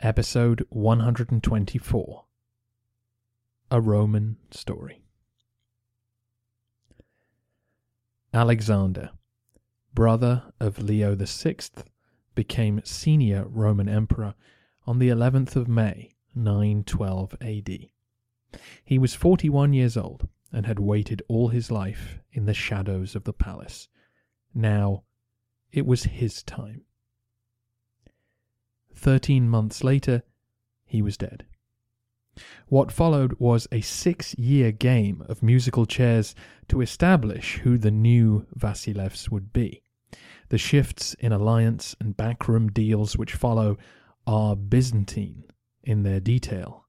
episode 124 A Roman Story. Alexander, brother of Leo VI, became senior Roman emperor on the 11th of May, 912 AD. He was 41 years old and had waited all his life in the shadows of the palace. Now, it was his time. Thirteen months later, he was dead. What followed was a six year game of musical chairs to establish who the new Vasilevs would be. The shifts in alliance and backroom deals which follow are Byzantine in their detail.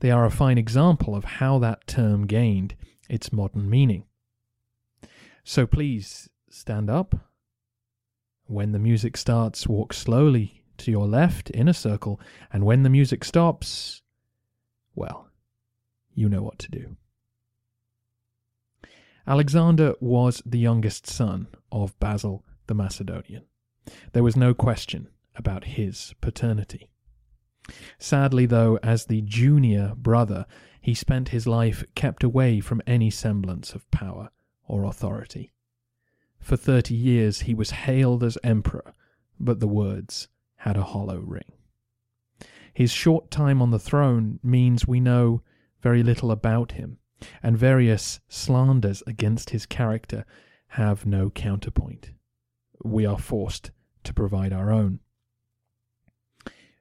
They are a fine example of how that term gained its modern meaning. So please stand up when the music starts, walk slowly to your left in a circle, and when the music stops, well, you know what to do. Alexander was the youngest son of Basil the Macedonian. There was no question about his paternity. Sadly, though, as the junior brother, he spent his life kept away from any semblance of power or authority. For thirty years he was hailed as emperor, but the words had a hollow ring. His short time on the throne means we know very little about him, and various slanders against his character have no counterpoint. We are forced to provide our own.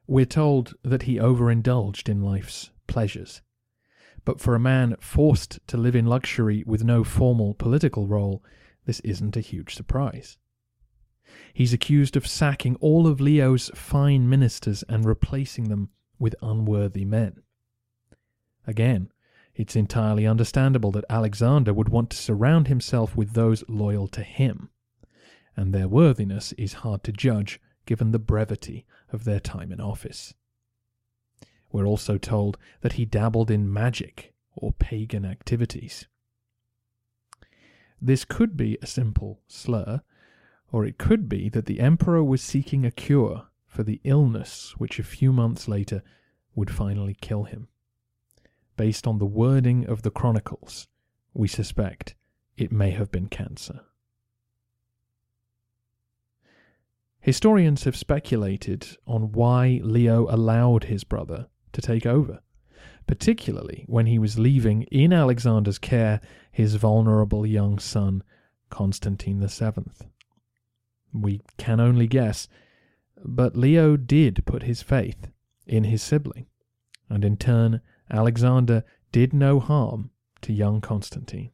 We're told that he overindulged in life's pleasures. But for a man forced to live in luxury with no formal political role, this isn't a huge surprise. He's accused of sacking all of Leo's fine ministers and replacing them with unworthy men. Again, it's entirely understandable that Alexander would want to surround himself with those loyal to him, and their worthiness is hard to judge given the brevity of their time in office. We're also told that he dabbled in magic or pagan activities. This could be a simple slur, or it could be that the emperor was seeking a cure for the illness which a few months later would finally kill him. Based on the wording of the chronicles, we suspect it may have been cancer. Historians have speculated on why Leo allowed his brother to take over particularly when he was leaving in Alexander's care his vulnerable young son, Constantine VII. We can only guess, but Leo did put his faith in his sibling, and in turn, Alexander did no harm to young Constantine.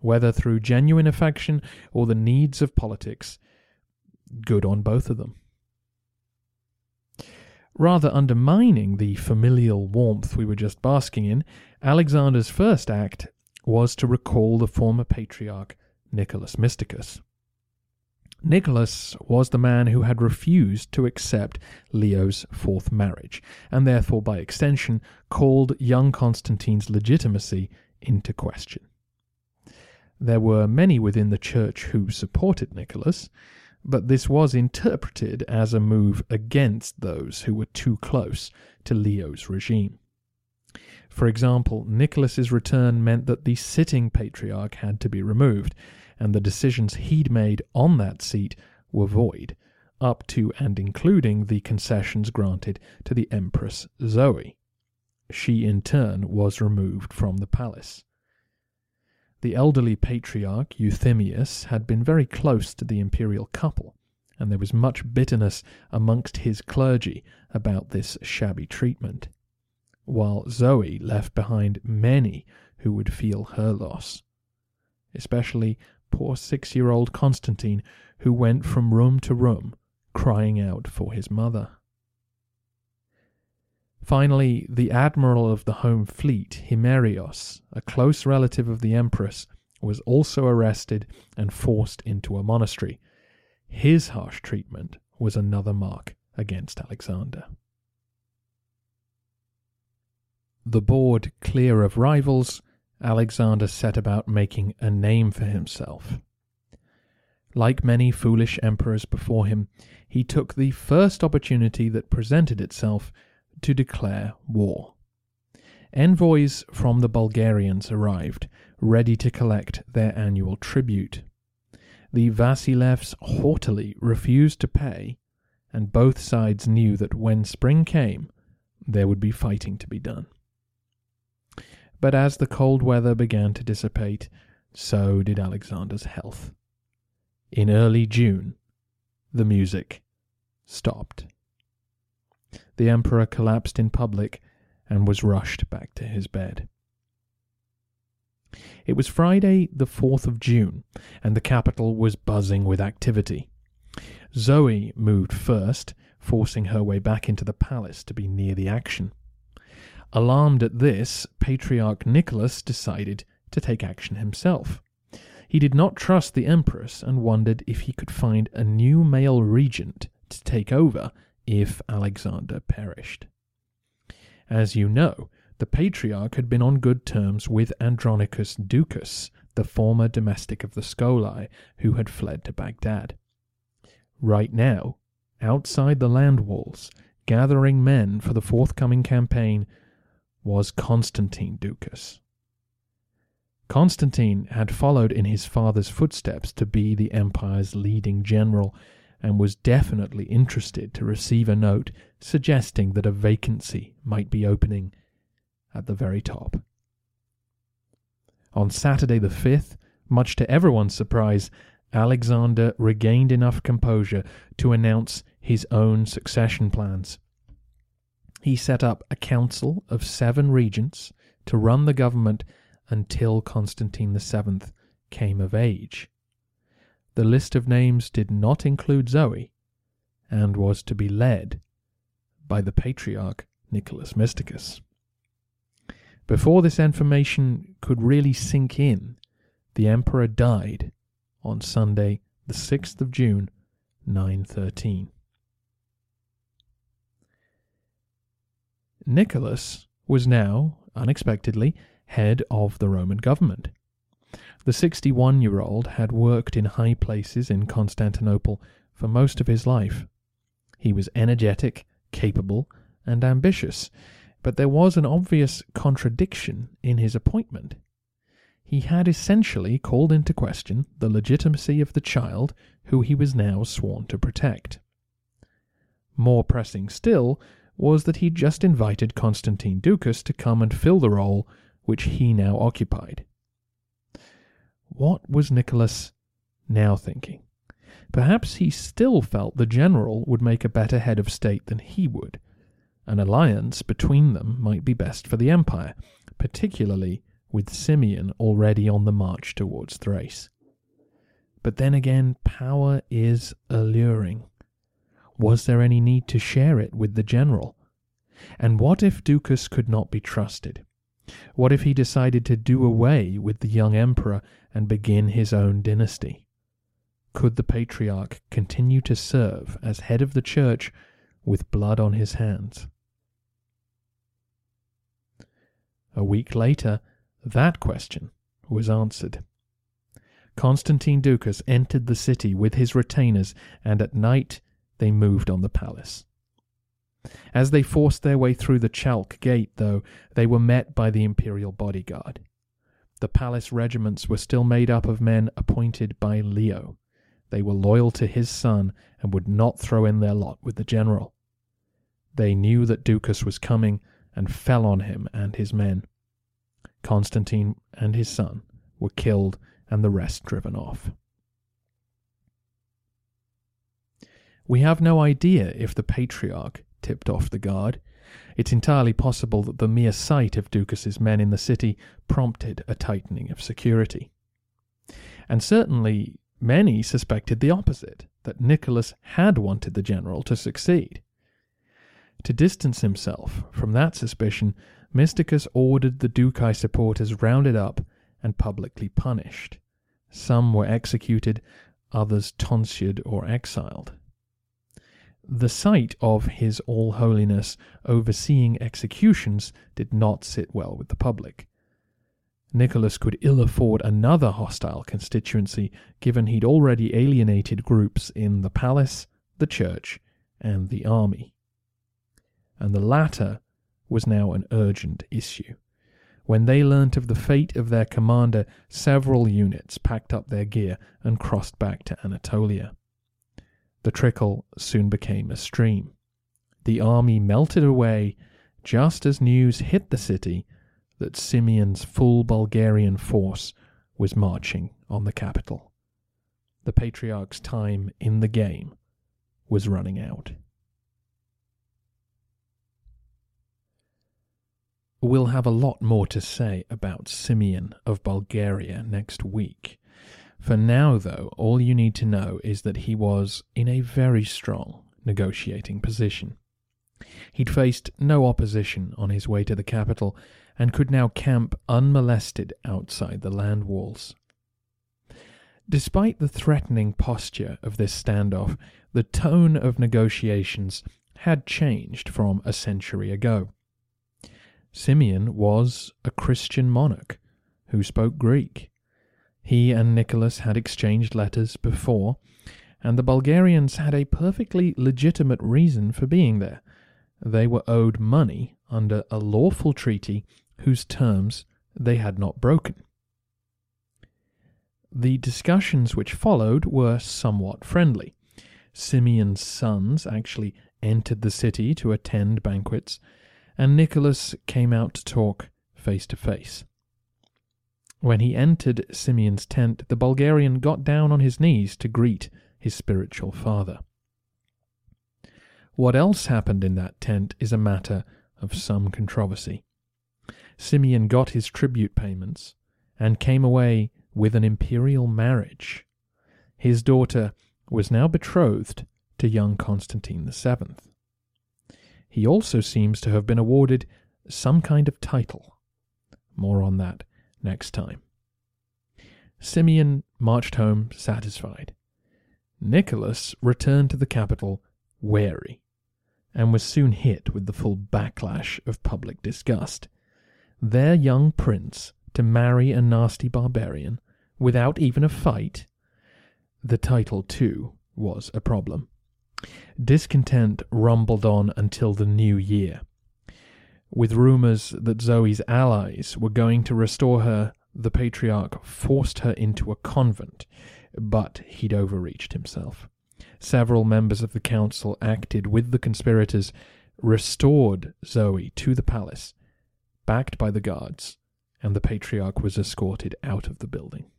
Whether through genuine affection or the needs of politics, good on both of them rather undermining the familial warmth we were just basking in, Alexander's first act was to recall the former patriarch Nicholas Mysticus. Nicholas was the man who had refused to accept Leo's fourth marriage, and therefore, by extension, called young Constantine's legitimacy into question. There were many within the church who supported Nicholas, but this was interpreted as a move against those who were too close to Leo's regime. For example, Nicholas's return meant that the sitting patriarch had to be removed, and the decisions he'd made on that seat were void, up to and including the concessions granted to the Empress Zoe. She, in turn, was removed from the palace. The elderly patriarch, Euthymius, had been very close to the imperial couple, and there was much bitterness amongst his clergy about this shabby treatment, while Zoe left behind many who would feel her loss, especially poor six year old Constantine, who went from room to room crying out for his mother. Finally, the admiral of the home fleet, Himerios, a close relative of the empress, was also arrested and forced into a monastery. His harsh treatment was another mark against Alexander. The board clear of rivals, Alexander set about making a name for himself. Like many foolish emperors before him, he took the first opportunity that presented itself to declare war. Envoys from the Bulgarians arrived, ready to collect their annual tribute. The Vasilevs haughtily refused to pay, and both sides knew that when spring came, there would be fighting to be done. But as the cold weather began to dissipate, so did Alexander's health. In early June, the music stopped the emperor collapsed in public and was rushed back to his bed. It was Friday, the 4th of June, and the capital was buzzing with activity. Zoe moved first, forcing her way back into the palace to be near the action. Alarmed at this, Patriarch Nicholas decided to take action himself. He did not trust the Empress and wondered if he could find a new male regent to take over if Alexander perished. As you know, the patriarch had been on good terms with Andronicus Ducas, the former domestic of the Scolae, who had fled to Baghdad. Right now, outside the land walls, gathering men for the forthcoming campaign, was Constantine Ducas. Constantine had followed in his father's footsteps to be the empire's leading general and was definitely interested to receive a note suggesting that a vacancy might be opening at the very top. On Saturday the 5th, much to everyone's surprise, Alexander regained enough composure to announce his own succession plans. He set up a council of seven regents to run the government until Constantine VII came of age. The list of names did not include Zoe, and was to be led by the patriarch Nicholas Mysticus. Before this information could really sink in, the emperor died on Sunday, the 6th of June, 913. Nicholas was now, unexpectedly, head of the Roman government. The 61 year old had worked in high places in Constantinople for most of his life. He was energetic, capable, and ambitious, but there was an obvious contradiction in his appointment. He had essentially called into question the legitimacy of the child who he was now sworn to protect. More pressing still was that he just invited Constantine Ducas to come and fill the role which he now occupied. What was Nicholas now thinking? Perhaps he still felt the general would make a better head of state than he would. An alliance between them might be best for the empire, particularly with Simeon already on the march towards Thrace. But then again, power is alluring. Was there any need to share it with the general? And what if Ducas could not be trusted? What if he decided to do away with the young emperor and begin his own dynasty? Could the patriarch continue to serve as head of the church with blood on his hands? A week later, that question was answered. Constantine Ducas entered the city with his retainers, and at night they moved on the palace. As they forced their way through the Chalk Gate, though, they were met by the imperial bodyguard. The palace regiments were still made up of men appointed by Leo. They were loyal to his son and would not throw in their lot with the general. They knew that Ducas was coming and fell on him and his men. Constantine and his son were killed and the rest driven off. We have no idea if the patriarch tipped off the guard. It's entirely possible that the mere sight of Ducas's men in the city prompted a tightening of security. And certainly many suspected the opposite, that Nicholas had wanted the general to succeed. To distance himself from that suspicion, Mysticus ordered the Ducai supporters rounded up and publicly punished. Some were executed, others tonsured or exiled. The sight of His All Holiness overseeing executions did not sit well with the public. Nicholas could ill afford another hostile constituency, given he'd already alienated groups in the palace, the church, and the army. And the latter was now an urgent issue. When they learnt of the fate of their commander, several units packed up their gear and crossed back to Anatolia. The trickle soon became a stream. The army melted away just as news hit the city that Simeon's full Bulgarian force was marching on the capital. The patriarch's time in the game was running out. We'll have a lot more to say about Simeon of Bulgaria next week. For now, though, all you need to know is that he was in a very strong negotiating position. He'd faced no opposition on his way to the capital and could now camp unmolested outside the land walls. Despite the threatening posture of this standoff, the tone of negotiations had changed from a century ago. Simeon was a Christian monarch who spoke Greek. He and Nicholas had exchanged letters before, and the Bulgarians had a perfectly legitimate reason for being there. They were owed money under a lawful treaty whose terms they had not broken. The discussions which followed were somewhat friendly. Simeon's sons actually entered the city to attend banquets, and Nicholas came out to talk face to face. When he entered Simeon's tent, the Bulgarian got down on his knees to greet his spiritual father. What else happened in that tent is a matter of some controversy. Simeon got his tribute payments and came away with an imperial marriage. His daughter was now betrothed to young Constantine VII. He also seems to have been awarded some kind of title. More on that next time. Simeon marched home satisfied. Nicholas returned to the capital wary, and was soon hit with the full backlash of public disgust. Their young prince to marry a nasty barbarian without even a fight? The title, too, was a problem. Discontent rumbled on until the new year. With rumours that Zoe's allies were going to restore her, the patriarch forced her into a convent, but he'd overreached himself. Several members of the council acted with the conspirators, restored Zoe to the palace, backed by the guards, and the patriarch was escorted out of the building.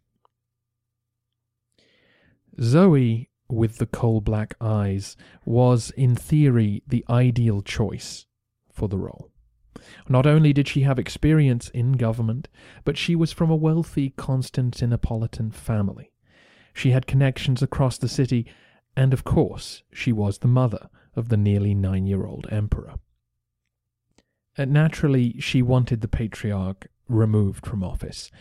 Zoe with the coal black eyes was, in theory, the ideal choice for the role. Not only did she have experience in government, but she was from a wealthy Constantinopolitan family. She had connections across the city, and of course, she was the mother of the nearly nine year old emperor. And uh, naturally, she wanted the patriarch removed from office.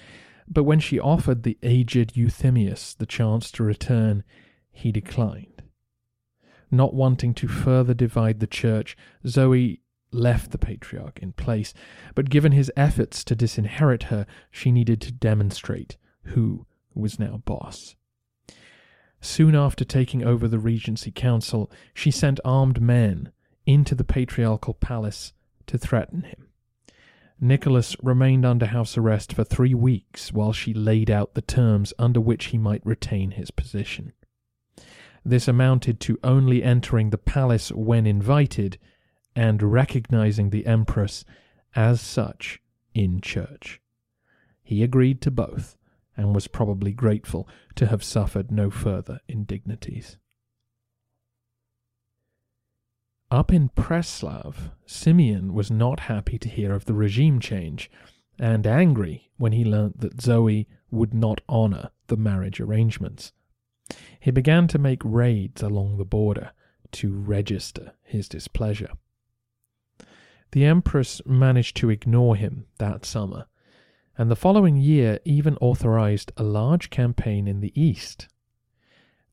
But when she offered the aged Euthymius the chance to return, he declined. Not wanting to further divide the church, Zoe left the patriarch in place, but given his efforts to disinherit her, she needed to demonstrate who was now boss. Soon after taking over the Regency Council, she sent armed men into the patriarchal palace to threaten him. Nicholas remained under house arrest for three weeks while she laid out the terms under which he might retain his position. This amounted to only entering the palace when invited and recognizing the Empress as such in church. He agreed to both and was probably grateful to have suffered no further indignities. Up in Preslav, Simeon was not happy to hear of the regime change, and angry when he learnt that Zoe would not honour the marriage arrangements. He began to make raids along the border to register his displeasure. The Empress managed to ignore him that summer, and the following year even authorized a large campaign in the east.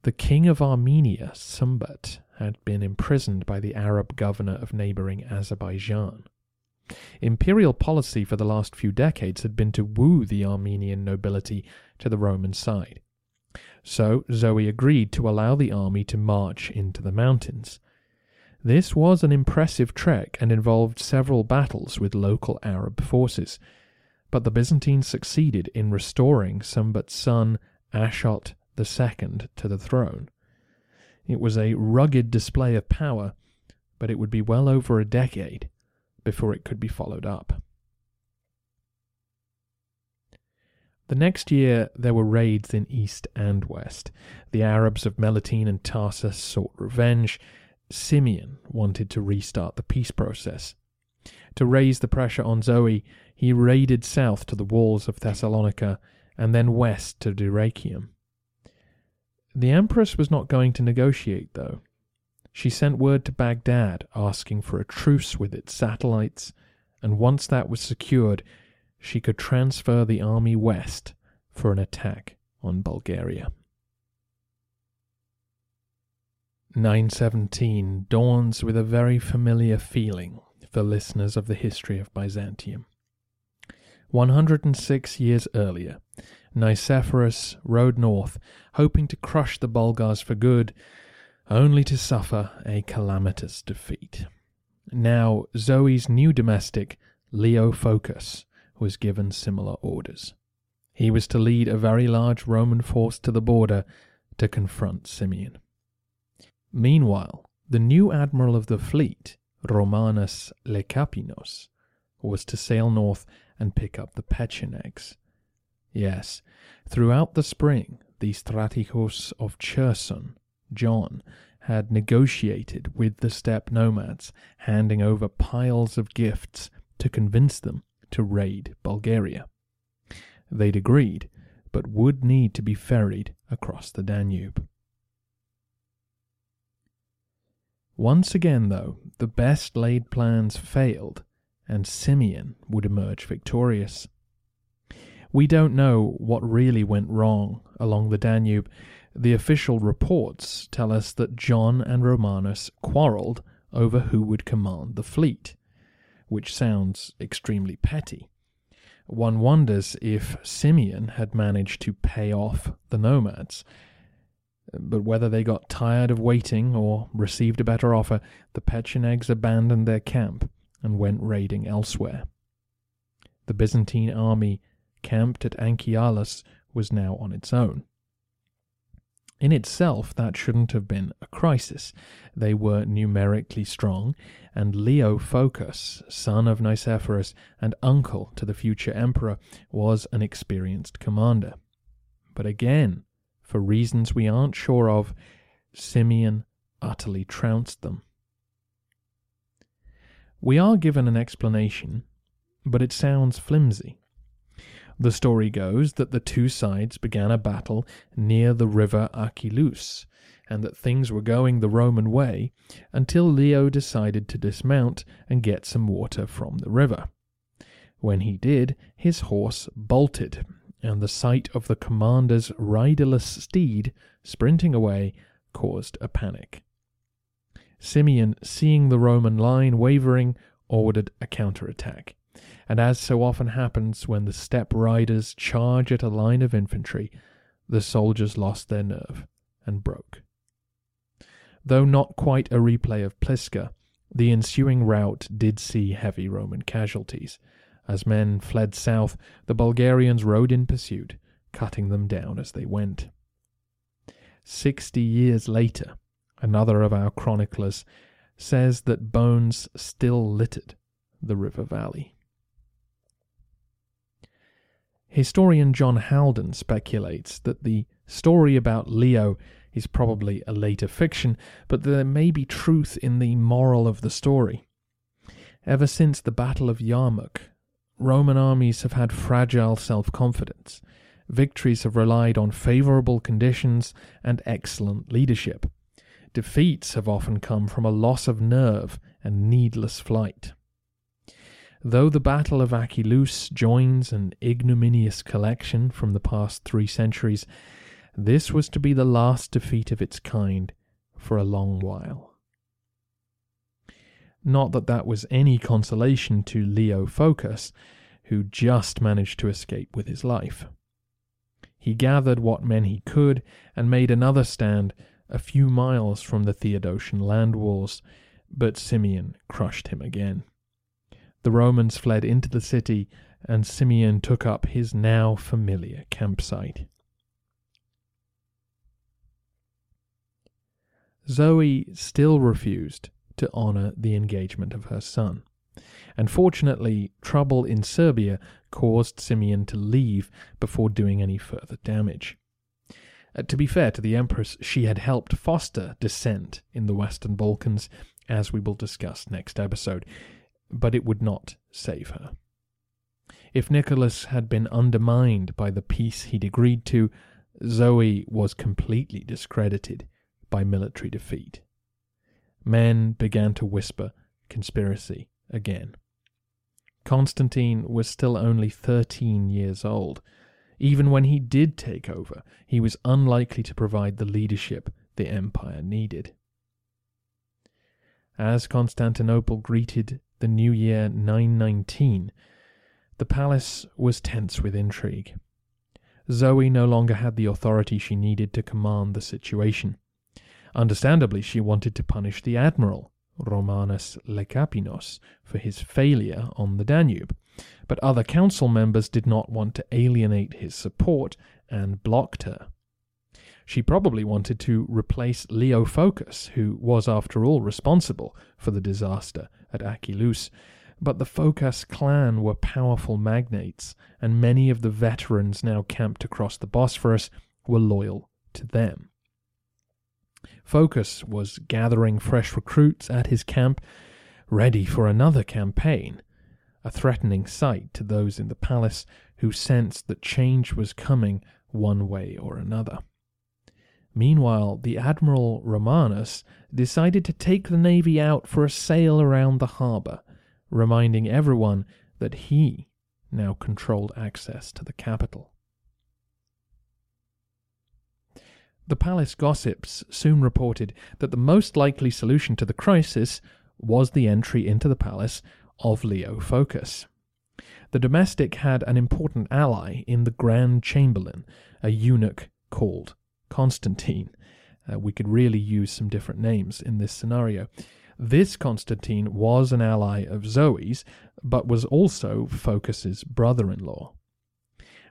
The king of Armenia, Sumbat, had been imprisoned by the Arab governor of neighboring Azerbaijan. Imperial policy for the last few decades had been to woo the Armenian nobility to the Roman side. So Zoe agreed to allow the army to march into the mountains. This was an impressive trek and involved several battles with local Arab forces, but the Byzantines succeeded in restoring Sumbat's son Ashot II to the throne. It was a rugged display of power, but it would be well over a decade before it could be followed up. The next year, there were raids in east and west. The Arabs of Melitene and Tarsus sought revenge. Simeon wanted to restart the peace process. To raise the pressure on Zoe, he raided south to the walls of Thessalonica and then west to Dyrrhachium. The Empress was not going to negotiate, though. She sent word to Baghdad asking for a truce with its satellites, and once that was secured, she could transfer the army west for an attack on Bulgaria. 917 dawns with a very familiar feeling for listeners of the history of Byzantium. 106 years earlier, Nicephorus rode north, hoping to crush the Bulgars for good, only to suffer a calamitous defeat. Now, Zoe's new domestic, Leo Phocas, was given similar orders. He was to lead a very large Roman force to the border to confront Simeon. Meanwhile, the new admiral of the fleet, Romanus Lekapinos, was to sail north and pick up the Pechenegs. Yes, throughout the spring, the Strategos of Cherson, John, had negotiated with the steppe nomads, handing over piles of gifts to convince them to raid Bulgaria. They'd agreed, but would need to be ferried across the Danube. Once again, though, the best laid plans failed, and Simeon would emerge victorious. We don't know what really went wrong along the Danube. The official reports tell us that John and Romanus quarreled over who would command the fleet, which sounds extremely petty. One wonders if Simeon had managed to pay off the nomads. But whether they got tired of waiting or received a better offer, the Pechenegs abandoned their camp and went raiding elsewhere. The Byzantine army camped at Anchialus was now on its own. In itself, that shouldn't have been a crisis. They were numerically strong, and Leo Phocas, son of Nicephorus and uncle to the future emperor, was an experienced commander. But again, for reasons we aren't sure of, Simeon utterly trounced them. We are given an explanation, but it sounds flimsy. The story goes that the two sides began a battle near the river Achelous, and that things were going the Roman way until Leo decided to dismount and get some water from the river. When he did, his horse bolted, and the sight of the commander's riderless steed sprinting away caused a panic. Simeon, seeing the Roman line wavering, ordered a counterattack and as so often happens when the steppe riders charge at a line of infantry, the soldiers lost their nerve and broke. Though not quite a replay of Pliska, the ensuing rout did see heavy Roman casualties. As men fled south, the Bulgarians rode in pursuit, cutting them down as they went. Sixty years later, another of our chroniclers says that bones still littered the river valley. Historian John Haldon speculates that the story about Leo is probably a later fiction, but there may be truth in the moral of the story. Ever since the Battle of Yarmouk, Roman armies have had fragile self confidence. Victories have relied on favorable conditions and excellent leadership. Defeats have often come from a loss of nerve and needless flight. Though the Battle of Achelous joins an ignominious collection from the past three centuries, this was to be the last defeat of its kind for a long while. Not that that was any consolation to Leo Phocas, who just managed to escape with his life. He gathered what men he could and made another stand a few miles from the Theodosian land walls, but Simeon crushed him again. The Romans fled into the city, and Simeon took up his now familiar campsite. Zoe still refused to honor the engagement of her son. And fortunately, trouble in Serbia caused Simeon to leave before doing any further damage. Uh, to be fair to the Empress, she had helped foster dissent in the Western Balkans, as we will discuss next episode, but it would not save her. If Nicholas had been undermined by the peace he'd agreed to, Zoe was completely discredited by military defeat. Men began to whisper conspiracy again. Constantine was still only 13 years old. Even when he did take over, he was unlikely to provide the leadership the empire needed. As Constantinople greeted the new year 919, the palace was tense with intrigue. Zoe no longer had the authority she needed to command the situation. Understandably, she wanted to punish the admiral, Romanus Lekapinos, for his failure on the Danube, but other council members did not want to alienate his support and blocked her. She probably wanted to replace Leo Phocas, who was, after all, responsible for the disaster at Achelous. But the Phocas clan were powerful magnates, and many of the veterans now camped across the Bosphorus were loyal to them. Phocas was gathering fresh recruits at his camp, ready for another campaign, a threatening sight to those in the palace who sensed that change was coming one way or another. Meanwhile, the Admiral Romanus decided to take the navy out for a sail around the harbour, reminding everyone that he now controlled access to the capital. The palace gossips soon reported that the most likely solution to the crisis was the entry into the palace of Leo Phocas. The domestic had an important ally in the Grand Chamberlain, a eunuch called Constantine. Uh, we could really use some different names in this scenario. This Constantine was an ally of Zoe's, but was also Phocas's brother in law.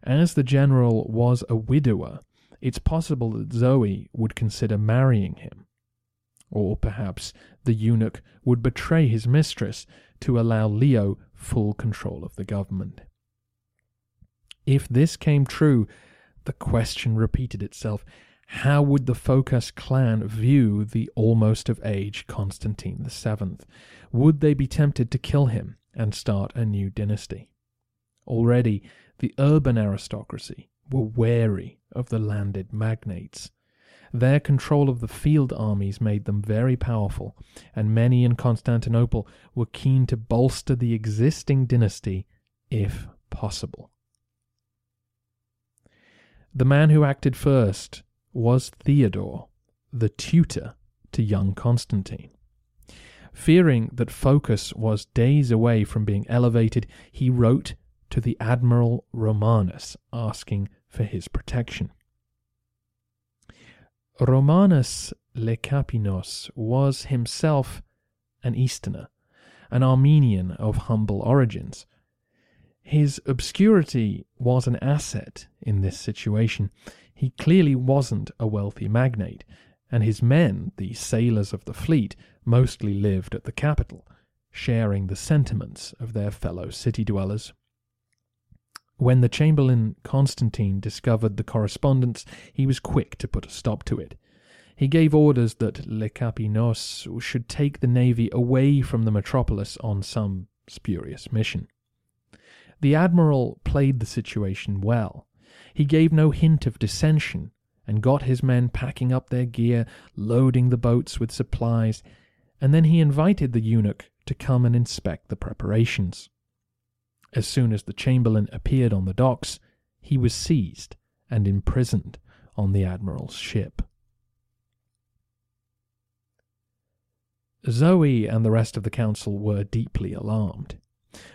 As the general was a widower, it's possible that Zoe would consider marrying him. Or perhaps the eunuch would betray his mistress to allow Leo full control of the government. If this came true, the question repeated itself how would the Phocas clan view the almost of age Constantine VII? Would they be tempted to kill him and start a new dynasty? Already, the urban aristocracy were wary of the landed magnates. Their control of the field armies made them very powerful, and many in Constantinople were keen to bolster the existing dynasty if possible. The man who acted first was Theodore, the tutor to young Constantine. Fearing that Phocas was days away from being elevated, he wrote to the Admiral Romanus asking for his protection. Romanus Lekapinos was himself an Easterner, an Armenian of humble origins. His obscurity was an asset in this situation. He clearly wasn't a wealthy magnate, and his men, the sailors of the fleet, mostly lived at the capital, sharing the sentiments of their fellow city dwellers. When the Chamberlain Constantine discovered the correspondence, he was quick to put a stop to it. He gave orders that Lekapinos should take the navy away from the metropolis on some spurious mission. The admiral played the situation well. He gave no hint of dissension and got his men packing up their gear, loading the boats with supplies, and then he invited the eunuch to come and inspect the preparations. As soon as the chamberlain appeared on the docks, he was seized and imprisoned on the admiral's ship. Zoe and the rest of the council were deeply alarmed.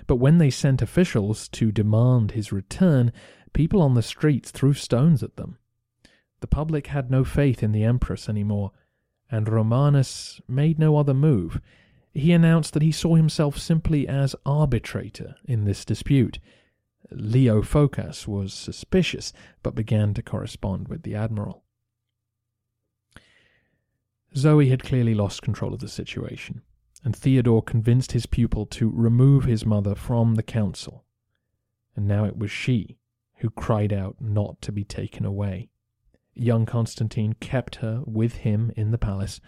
But when they sent officials to demand his return, people on the streets threw stones at them. The public had no faith in the Empress any more, and Romanus made no other move. He announced that he saw himself simply as arbitrator in this dispute. Leo Phocas was suspicious, but began to correspond with the admiral. Zoe had clearly lost control of the situation, and Theodore convinced his pupil to remove his mother from the council. And now it was she who cried out not to be taken away. Young Constantine kept her with him in the palace,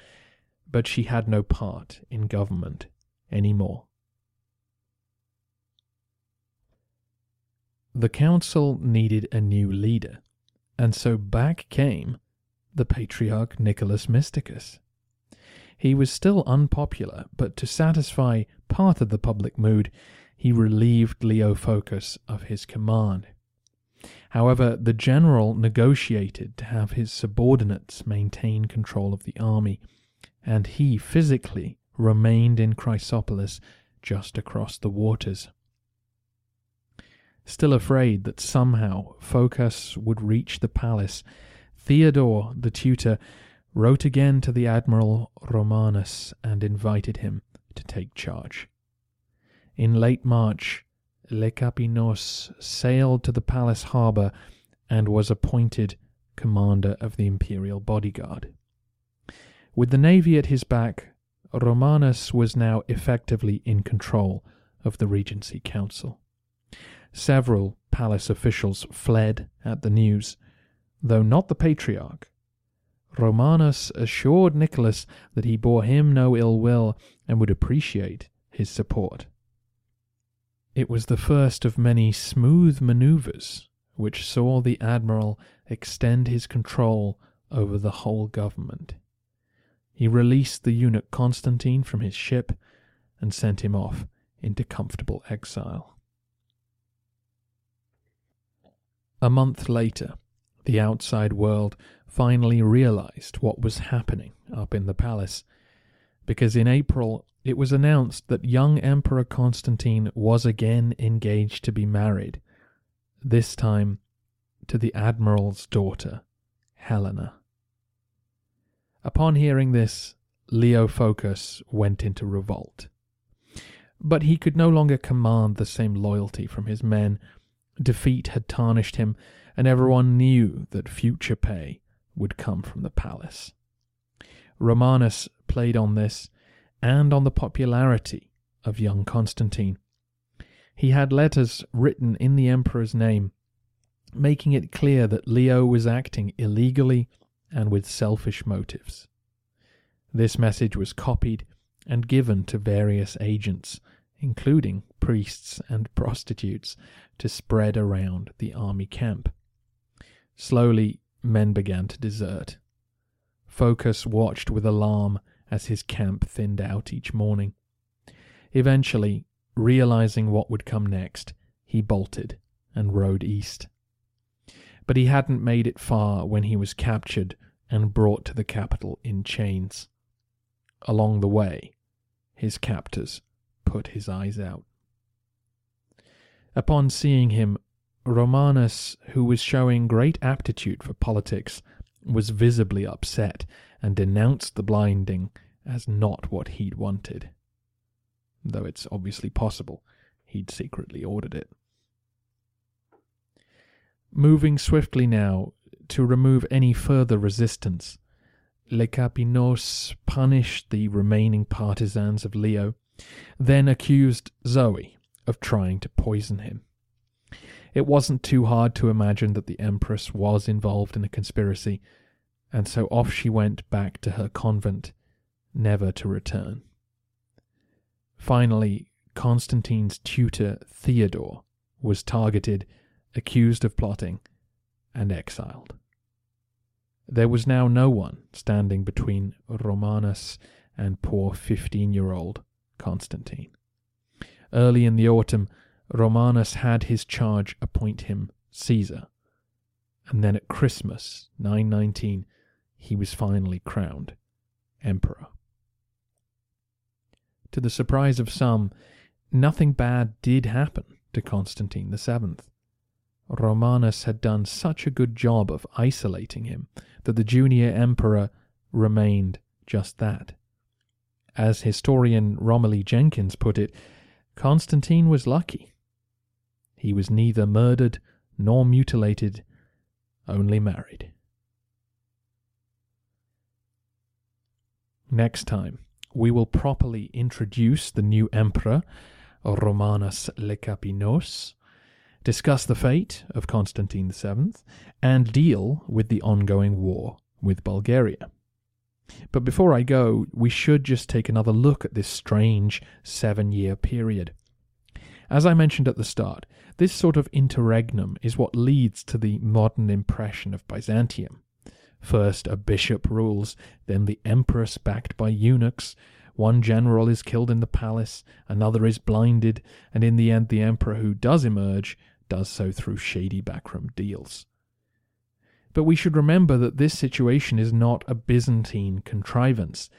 but she had no part in government any more. The council needed a new leader, and so back came the patriarch Nicholas Mysticus. He was still unpopular, but to satisfy part of the public mood, he relieved Leo Phocas of his command. However, the general negotiated to have his subordinates maintain control of the army, and he physically remained in Chrysopolis just across the waters. Still afraid that somehow Phocas would reach the palace, Theodore, the tutor, wrote again to the Admiral Romanus and invited him to take charge. In late March, Lekapinos sailed to the palace harbour and was appointed commander of the imperial bodyguard. With the navy at his back, Romanus was now effectively in control of the Regency Council. Several palace officials fled at the news, though not the patriarch. Romanus assured Nicholas that he bore him no ill will and would appreciate his support. It was the first of many smooth manoeuvres which saw the admiral extend his control over the whole government. He released the eunuch Constantine from his ship and sent him off into comfortable exile. A month later, the outside world finally realized what was happening up in the palace, because in April it was announced that young Emperor Constantine was again engaged to be married, this time to the Admiral's daughter, Helena. Upon hearing this, Leo Phocas went into revolt. But he could no longer command the same loyalty from his men. Defeat had tarnished him, and everyone knew that future pay would come from the palace. Romanus played on this and on the popularity of young Constantine. He had letters written in the emperor's name, making it clear that Leo was acting illegally and with selfish motives. This message was copied and given to various agents, including priests and prostitutes, to spread around the army camp. Slowly, men began to desert. Phocas watched with alarm as his camp thinned out each morning. Eventually, realizing what would come next, he bolted and rode east. But he hadn't made it far when he was captured and brought to the capital in chains. Along the way, his captors put his eyes out. Upon seeing him, Romanus, who was showing great aptitude for politics, was visibly upset and denounced the blinding as not what he'd wanted. Though it's obviously possible he'd secretly ordered it. Moving swiftly now to remove any further resistance, Lecapenus punished the remaining partisans of Leo, then accused Zoe of trying to poison him. It wasn't too hard to imagine that the Empress was involved in a conspiracy, and so off she went back to her convent, never to return. Finally, Constantine's tutor Theodore was targeted, accused of plotting, and exiled. There was now no one standing between Romanus and poor fifteen year old Constantine. Early in the autumn, Romanus had his charge appoint him Caesar, and then at Christmas 919 he was finally crowned emperor. To the surprise of some, nothing bad did happen to Constantine VII. Romanus had done such a good job of isolating him that the junior emperor remained just that. As historian Romilly Jenkins put it, Constantine was lucky. He was neither murdered nor mutilated, only married. Next time, we will properly introduce the new emperor, Romanus Lecapenus, discuss the fate of Constantine VII, and deal with the ongoing war with Bulgaria. But before I go, we should just take another look at this strange seven year period. As I mentioned at the start, this sort of interregnum is what leads to the modern impression of Byzantium. First, a bishop rules, then the empress backed by eunuchs. One general is killed in the palace, another is blinded, and in the end, the emperor who does emerge does so through shady backroom deals. But we should remember that this situation is not a Byzantine contrivance.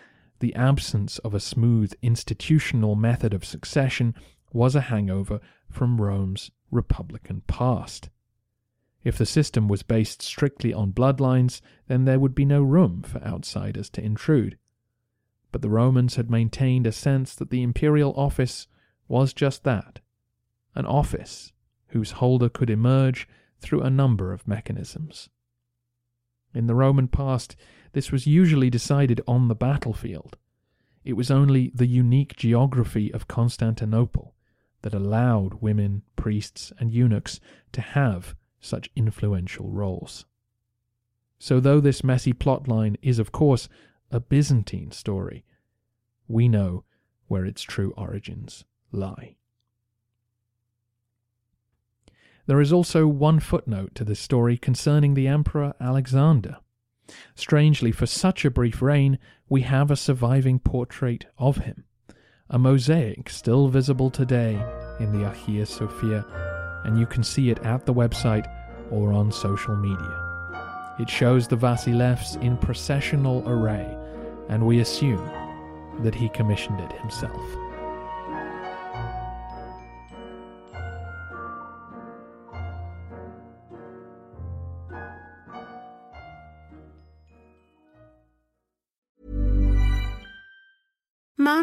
The absence of a smooth institutional method of succession was a hangover from Rome's republican past. If the system was based strictly on bloodlines, then there would be no room for outsiders to intrude. But the Romans had maintained a sense that the imperial office was just that an office whose holder could emerge through a number of mechanisms. In the Roman past, this was usually decided on the battlefield. It was only the unique geography of Constantinople that allowed women, priests, and eunuchs to have such influential roles. So, though this messy plotline is, of course, a Byzantine story, we know where its true origins lie. There is also one footnote to this story concerning the Emperor Alexander. Strangely, for such a brief reign, we have a surviving portrait of him, a mosaic still visible today in the Hagia Sophia and you can see it at the website or on social media. It shows the Vasilevs in processional array, and we assume that he commissioned it himself.